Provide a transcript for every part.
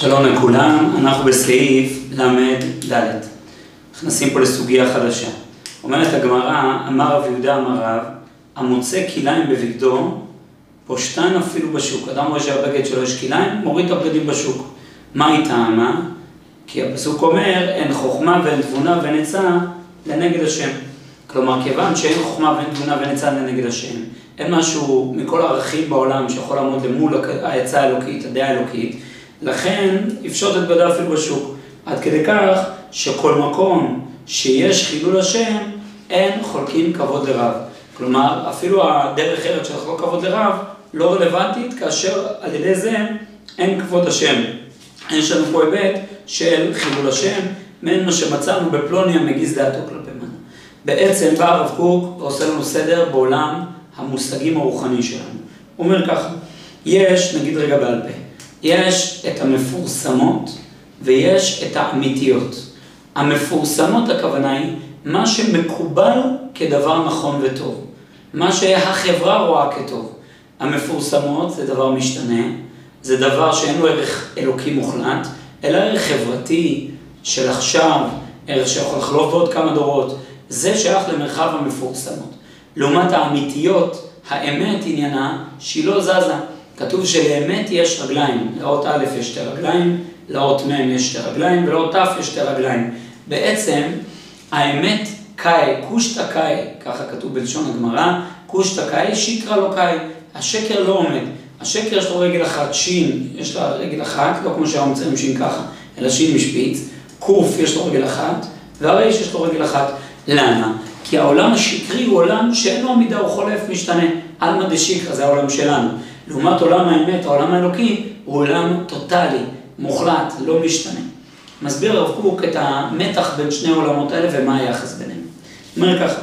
שלום לכולם, אנחנו בסעיף ל"ד. נכנסים פה לסוגיה חדשה. אומרת הגמרא, אמר רב יהודה אמר רב, המוצא כליים בבגדו, פושטן אפילו בשוק. אדם רואה שהבגד שלו יש כליים, מוריד את הבגדים בשוק. מה היא טעמה? כי הפסוק אומר, אין חוכמה ואין תבונה ואין עצה לנגד השם. כלומר, כיוון שאין חוכמה ואין תבונה ואין עצה לנגד השם, אין משהו מכל הערכים בעולם שיכול לעמוד למול העצה האלוקית, הדעה האלוקית, לכן יפשוט את בגדיו אפילו בשוק. עד כדי כך שכל מקום שיש חילול השם, אין חולקים כבוד לרב. כלומר, אפילו הדרך ארץ של לחלוק כבוד לרב לא רלוונטית, כאשר על ידי זה אין כבוד השם. יש לנו פה היבט של חילול השם, מעין מה שמצאנו בפלוני המגיז דעתו כלפי מנה. בעצם בא הרב קוק ועושה לנו סדר בעולם המושגים הרוחני שלנו. הוא אומר ככה, יש, נגיד רגע בעל פה, יש את המפורסמות ויש את האמיתיות. המפורסמות הכוונה היא מה שמקובל כדבר נכון וטוב, מה שהחברה רואה כטוב. המפורסמות זה דבר משתנה, זה דבר שאין לו ערך אלוקי מוחלט, אלא ערך חברתי של עכשיו, ערך שיכול לחלוף בעוד כמה דורות, זה שייך למרחב המפורסמות. לעומת האמיתיות, האמת עניינה שהיא לא זזה. כתוב שלאמת יש רגליים, לאות א' יש שתי רגליים, לאות מ' יש שתי רגליים ולאות ת' יש שתי רגליים. בעצם האמת קאי, קושטא קאי, ככה כתוב בלשון הגמרא, קושטא קאי, שיקרא לא קאי, השקר לא עומד. השקר יש לו רגל אחת, שין, יש לה רגל אחת, לא כמו שהיום מציירים שין ככה, אלא שין משפיץ, קוף יש לו רגל אחת, והריש יש לו רגל אחת. למה? כי העולם השקרי הוא עולם שאין לו עמידה, הוא חולף, משתנה. עלמא דשיקרא זה העולם שלנו. לעומת עולם האמת, העולם האלוקי, הוא עולם טוטאלי, מוחלט, לא משתנה. מסביר הרב קוק את המתח בין שני העולמות האלה ומה היחס ביניהם. אומר ככה,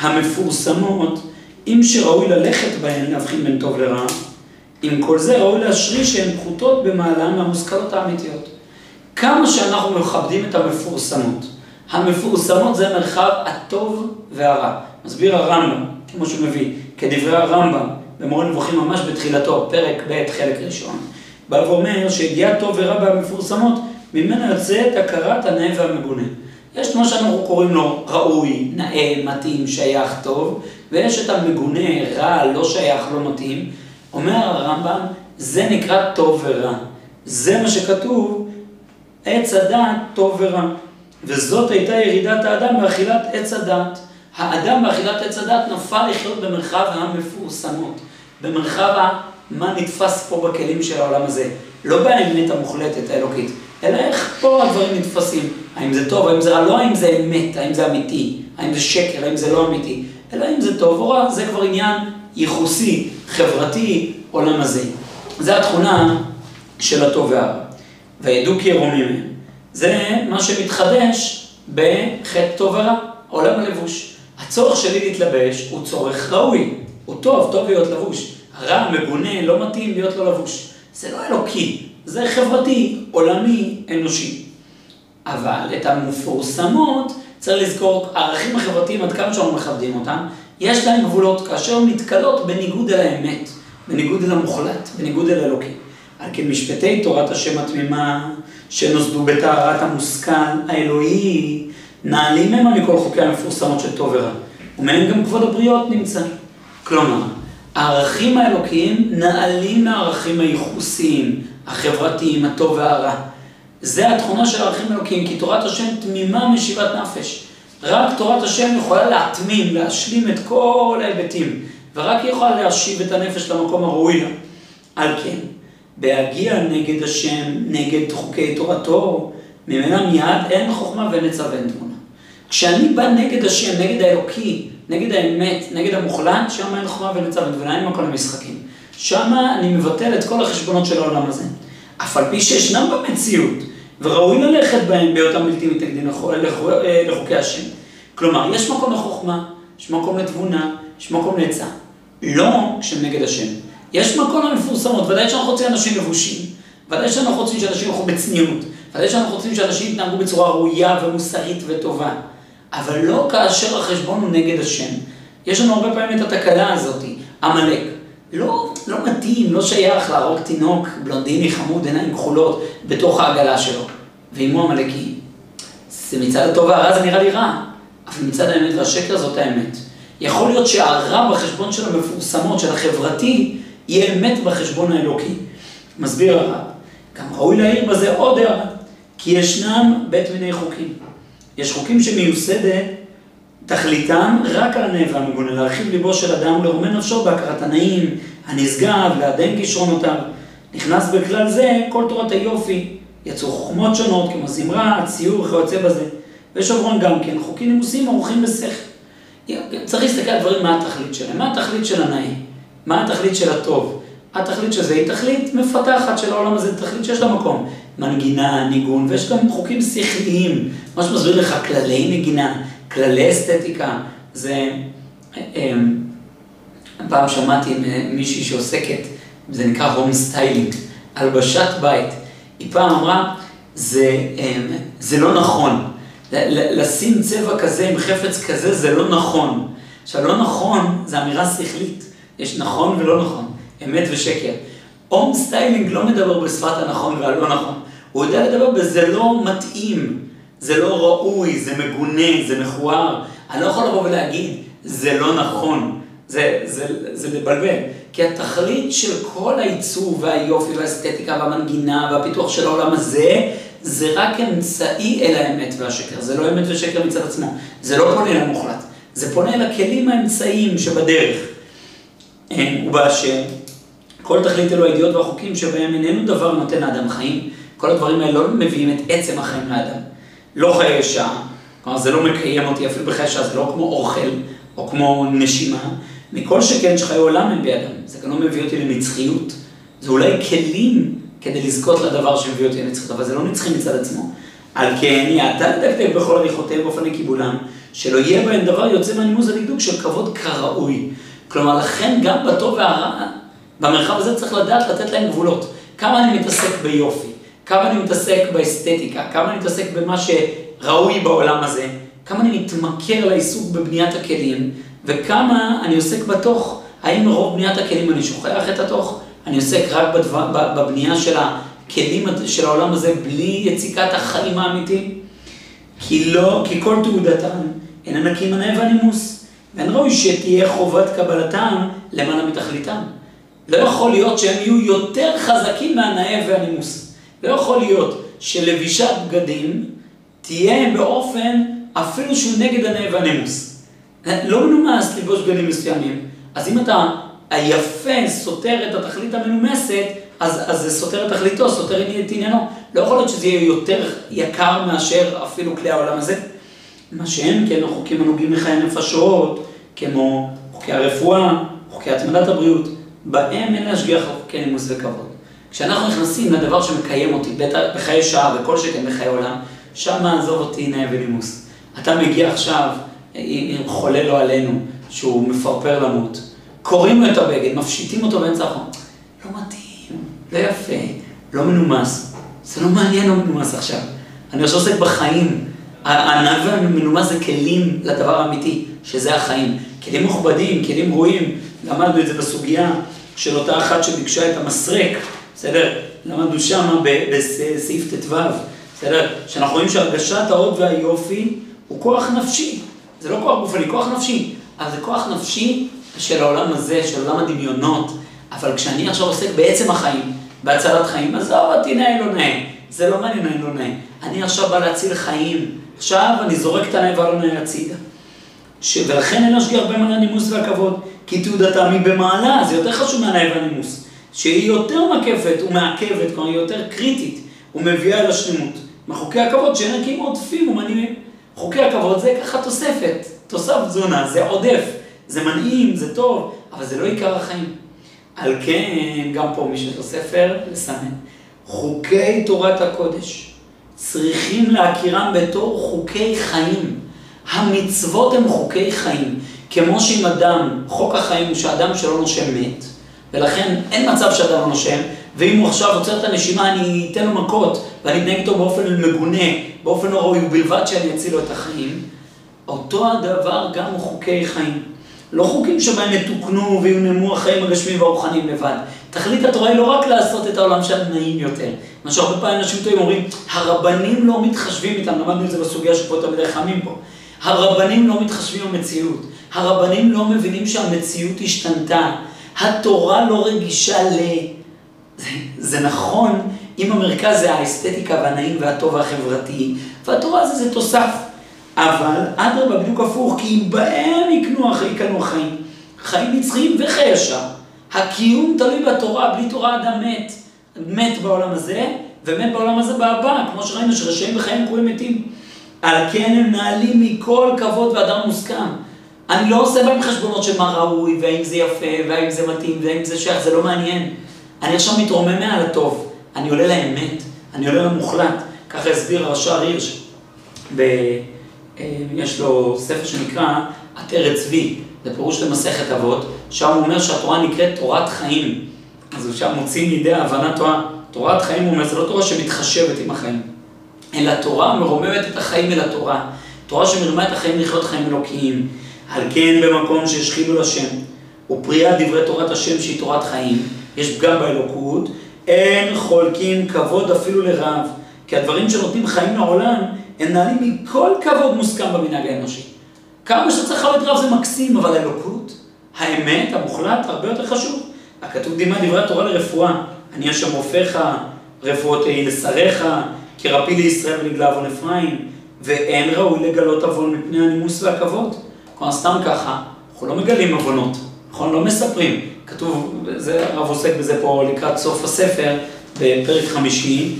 המפורסמות, אם שראוי ללכת בהן להבחין בין טוב לרע, עם כל זה ראוי להשריש שהן פחותות במעלן מהמושכלות האמיתיות. כמה שאנחנו מכבדים את המפורסמות, המפורסמות זה מרחב הטוב והרע. מסביר הרמב"ם, כמו שהוא מביא, כדברי הרמב"ם, במורה נבוכים ממש בתחילתו, פרק ב', חלק ראשון, בא ואומר שידיעת טוב ורע במפורסמות, ממנה יוצאת הכרת הנאה והמגונה. יש מה שאנחנו קוראים לו ראוי, נאה, מתאים, שייך, טוב, ויש את המגונה, רע, לא שייך, לא מתאים. אומר הרמב"ם, זה נקרא טוב ורע. זה מה שכתוב, עץ הדעת טוב ורע. וזאת הייתה ירידת האדם באכילת עץ הדת. האדם באכילת עץ הדת נפל לחיות במרחב המפורסמות, במרחב מה נתפס פה בכלים של העולם הזה. לא באמת המוחלטת האלוקית, אלא איך פה הדברים נתפסים. האם זה טוב, האם זה רע, לא האם זה אמת, האם זה אמיתי, האם זה שקר, האם זה לא אמיתי, אלא האם זה טוב או רע, זה כבר עניין ייחוסי, חברתי, עולם הזה. זה התכונה של הטוב והרע. וידעו כי ירומים. זה מה שמתחדש בחטא טוב ורע, עולם הלבוש. הצורך שלי להתלבש הוא צורך ראוי, הוא טוב, טוב להיות לבוש. רע, מגונה, לא מתאים להיות לא לבוש. זה לא אלוקי, זה חברתי, עולמי, אנושי. אבל את המפורסמות צריך לזכור, הערכים החברתיים, עד כמה שאנחנו מכבדים אותם, יש להם גבולות כאשר מתכלות בניגוד אל האמת, בניגוד אל המוחלט, בניגוד אל אלוקי. על כן משפטי תורת השם התמימה, שנוסדו בטהרת המושכל האלוהי, נעלים המה מכל חוקי המפורסמות של טוב ורע, ומהם גם כבוד הבריות נמצא. כלומר, הערכים האלוקיים נעלים מהערכים הייחוסיים, החברתיים, הטוב והרע. זה התכונה של הערכים האלוקיים, כי תורת השם תמימה משיבת נפש. רק תורת השם יכולה להתמים, להשלים את כל ההיבטים, ורק היא יכולה להשיב את הנפש למקום הראוי לה. על כן, בהגיע נגד השם, נגד חוקי תורתו, ממנה מיד אין חוכמה ואין עצה ואין תמונה. כשאני בא נגד השם, נגד האלוקי, נגד האמת, נגד המוחלט, שם אין חוכמה ואין עצה ואין תמונה, אין מקום למשחקים. שם אני מבטל את כל החשבונות של העולם הזה. אף על פי שישנם במציאות, וראוי ללכת בהם בהיותם בלתי מתנגדים לחוקי השם. כלומר, יש מקום לחוכמה, יש מקום לתבונה, יש מקום לעצה. לא כשהם נגד השם. יש מקום למפורסמות, ודאי שאנחנו רוצים אנשים לבושים, ודאי שאנחנו רוצים שאנשים ילכו בצניעות, ודאי שאנחנו רוצים שאנשים יתנהגו בצורה ראויה ומוסרית וטובה, אבל לא כאשר החשבון הוא נגד השם. יש לנו הרבה פעמים את התקלה הזאת, עמלק. לא, לא מתאים, לא שייך להרוג תינוק בלונדיני חמוד, עיניים כחולות, בתוך העגלה שלו. ואם הוא עמלקי, זה מצד הטוב והרע זה נראה לי רע, אבל מצד האמת והשקר זאת האמת. יכול להיות שהרע בחשבון של המפורסמות, של החברתי, יהיה אמת בחשבון האלוקי. מסביר הרב. גם ראוי להעיר בזה עוד הערה, כי ישנם בית מיני חוקים. יש חוקים שמיוסדת תכליתם רק על הנאב והמגונה, להרחיב ליבו של אדם ולרומם נפשו בהכרת הנעים, הנשגב, לעדן כישרונותיו. נכנס בכלל זה כל תורת היופי. יצאו חוכמות שונות כמו זמרה, ציור וכיוצא בזה. ושומרון גם כן, חוקים נימוסים ערוכים בשכל. צריך להסתכל על דברים מה התכלית שלהם. מה התכלית של הנעים? מה התכלית של הטוב? התכלית של זה היא תכלית מפתחת של העולם הזה, תכלית שיש לה מקום. מנגינה, ניגון, ויש גם חוקים שכליים, מה שמסביר לך כללי נגינה, כללי אסתטיקה. זה... אמ, פעם שמעתי מישהי שעוסקת, זה נקרא home styling, הלבשת בית. היא פעם אמרה, זה, אמ, זה לא נכון. לשים צבע כזה עם חפץ כזה זה לא נכון. עכשיו, לא נכון זה אמירה שכלית. יש נכון ולא נכון. אמת ושקר. home styling לא מדבר בשפת הנכון והלא נכון, הוא יודע לדבר בזה לא מתאים, זה לא ראוי, זה מגונה, זה מכוער. אני לא יכול לבוא ולהגיד, זה לא נכון, זה, זה, זה לבלבל. כי התכלית של כל העיצוב והיופי והאסתטיקה והמנגינה והפיתוח של העולם הזה, זה רק אמצעי אל האמת והשקר. זה לא אמת ושקר מצד עצמו, זה לא פונה למוחלט. זה פונה אל הכלים האמצעיים שבדרך. ובאשר כל תכלית אלו הידיעות והחוקים שבהם איננו דבר נותן לאדם חיים, כל הדברים האלה לא מביאים את עצם החיים לאדם. לא חיי שעה, כלומר זה לא מקיים אותי אפילו בחיי שעה, זה לא כמו אוכל או כמו נשימה, מכל שכן שחיי עולם הם בידם, זה גם לא מביא אותי לנצחיות, זה אולי כלים כדי לזכות לדבר שמביא אותי לנצחיות, אבל זה לא נצחי מצד עצמו. על כן יעתה לדקדק בכל הליכותיהם באופן קיבולם, שלא יהיה בהם דבר יוצא מהנימוס הדקדוק של כבוד כראוי. כלומר, לכן גם בטוב והרע במרחב הזה צריך לדעת לתת להם גבולות. כמה אני מתעסק ביופי, כמה אני מתעסק באסתטיקה, כמה אני מתעסק במה שראוי בעולם הזה, כמה אני מתמכר לעיסוק בבניית הכלים, וכמה אני עוסק בתוך, האם מרוב בניית הכלים אני שוכח את התוך, אני עוסק רק בדבר, בבנייה של הכלים של העולם הזה בלי יציקת החיים האמיתיים? כי לא, כי כל תעודתם איננה נקים הנאה והנימוס, ואין ראוי שתהיה חובת קבלתם למעלה מתכליתם. לא יכול להיות שהם יהיו יותר חזקים מהנאה והנימוס. לא יכול להיות שלבישת בגדים תהיה באופן אפילו שהוא נגד הנאה והנימוס. לא מנומס לבוש בגדים מסוימים. אז אם אתה היפה סותר את התכלית המנומסת, אז, אז זה סותר את תכליתו, סותר את עניינו. לא יכול להיות שזה יהיה יותר יקר מאשר אפילו כלי העולם הזה. מה שהם כן החוקים הנוגעים לחיי נפשות, כמו חוקי הרפואה, חוקי התמדת הבריאות, בהם אין להשגיח על חוקי נימוס וכבוד. כשאנחנו נכנסים לדבר שמקיים אותי, בחיי שעה וכל שכן בחיי עולם, שם עזוב אותי נאה ונימוס. אתה מגיע עכשיו עם חולה לא עלינו, שהוא מפרפר למות, קוראים לו את הבגד, מפשיטים אותו באמצע החום. לא מתאים, לא יפה, לא מנומס. זה לא מעניין לא מנומס עכשיו. אני עכשיו עוסק בחיים. הענב והמנומס זה כלים לדבר האמיתי, שזה החיים. כלים מכובדים, כלים ראויים, למדנו את זה בסוגיה של אותה אחת שביקשה את המסרק, בסדר? למדנו שמה בסעיף ט"ו, בסדר? שאנחנו רואים שהרגשת ההוד והיופי הוא כוח נפשי. זה לא כוח גופני, כוח נפשי. אבל זה כוח נפשי של העולם הזה, של עולם הדמיונות. אבל כשאני עכשיו עוסק בעצם החיים, בהצלת חיים, עזוב אותי נאה לא נאה. זה לא מעניין נאה לא נאה. אני עכשיו בא להציל חיים. עכשיו אני זורק את הנאה והלא נאה הצידה. ש... ולכן אין להשגיח על הנימוס והכבוד, כי תעודתם היא במעלה, זה יותר חשוב מהנאה והנימוס. שהיא יותר מקפת ומעכבת, כלומר היא יותר קריטית, ומביאה אל השלמות. מחוקי הכבוד שאין ערכיים עודפים ומנעימים. חוקי הכבוד זה ככה תוספת, תוסף תזונה, זה עודף, זה מנעים, זה טוב, אבל זה לא עיקר החיים. על כן, גם פה מי שיש לו ספר, לסמן. חוקי תורת הקודש צריכים להכירם בתור חוקי חיים. המצוות הן חוקי חיים. כמו שאם אדם, חוק החיים הוא שאדם שלא נושם מת, ולכן אין מצב שאדם לא נושם, ואם הוא עכשיו עוצר את הנשימה, אני אתן לו מכות, ואני אתנהג איתו באופן מגונה, באופן לא ראוי, ובלבד שאני אציל לו את החיים. אותו הדבר גם הוא חוקי חיים. לא חוקים שבהם יתוקנו ויונמו החיים הגשמיים והרוחניים לבד. תכלית התורה היא לא רק לעשות את העולם שלנו נעים יותר. מה שהרבה פעמים אנשים טועים אומרים, הרבנים לא מתחשבים איתם, למדנו את זה בסוגיה של פה תלמידי חכמים פה. הרבנים לא מתחשבים במציאות. הרבנים לא מבינים שהמציאות השתנתה. התורה לא רגישה ל... זה, זה נכון אם המרכז זה האסתטיקה והנעים והטוב והחברתי, והתורה זה, זה תוסף. אבל אדרבה, בדיוק הפוך, כי אם בהם יקנו, יקנו החיים, חיים נצחיים וחיי ישר. הקיום תלוי בתורה, בלי תורה אדם מת. מת בעולם הזה, ומת בעולם הזה בהבא, כמו שראינו שרשעים וחיים קרויים מתים. על כן הם נעלים מכל כבוד ואדם מוסכם. אני לא עושה בהם חשבונות של מה ראוי, והאם זה יפה, והאם זה מתאים, והאם זה שייך, זה לא מעניין. אני עכשיו מתרומם מעל הטוב, אני עולה לאמת, אני עולה למוחלט. ככה הסביר הרש"ר הירש, ב... אה, יש לו ספר שנקרא עטרת צבי, זה פירוש למסכת אבות, שם הוא אומר שהתורה נקראת תורת חיים. אז הוא שם מוציא מידי הבנת תורה. תורת חיים, הוא אומר, זה לא תורה שמתחשבת עם החיים, אלא תורה מרוממת את החיים אל התורה. תורה שמרימה את החיים לחיות חיים אלוקיים. על כן במקום שיש חילול השם, ופריאת דברי תורת השם שהיא תורת חיים, יש פגם באלוקות, אין חולקים כבוד אפילו לרב. כי הדברים שנותנים חיים לעולם, הם נעלים מכל כבוד מוסכם במנהג האנושי. כמה שצריך לכבד רב זה מקסים, אבל האלוקות, האמת, המוחלט, הרבה יותר חשוב. הכתוב דימה דברי התורה לרפואה. אני השם רופאיך, רפואות תהי לשריך, כרפי לישראל ולגלה עוון אפרים, ואין ראוי לגלות עוון מפני הנימוס והכבוד. כלומר, סתם ככה, אנחנו לא מגלים עוונות, נכון? לא מספרים. כתוב, זה, הרב עוסק בזה פה לקראת סוף הספר, בפרק חמישי,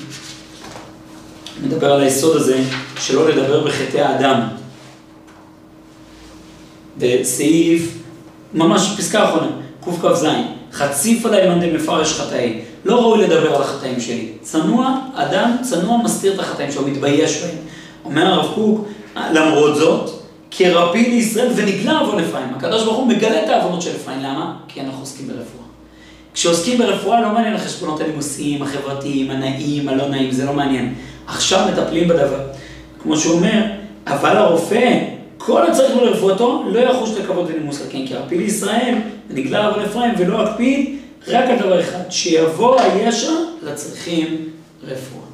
מדבר על היסוד הזה, שלא לדבר בחטאי האדם. בסעיף, ממש פסקה אחרונה, קכ"ז, חציף עליי מאן דמפרש חטאי. לא ראוי לדבר על החטאים שלי. צנוע, אדם צנוע מסתיר את החטאים שלו, מתבייש בהם. אומר הרב קוק, למרות זאת, כרבי לישראל ונגלה עוון אפרים. הקדוש ברוך הוא מגלה את העוונות של אפרים. למה? כי אנחנו עוסקים ברפואה. כשעוסקים ברפואה לא מעניין החשבונות הנימוסיים, החברתיים, הנעים, הלא נעים, זה לא מעניין. עכשיו מטפלים בדבר. כמו שהוא אומר, אבל הרופא, כל הצריך לרפואתו, לא יחוש את הכבוד ונימוס לכן, כי הרפי לישראל ונגלה עוון אפרים ולא אקפיד רק על דבר אחד, שיבוא הישע לצריכים רפואה.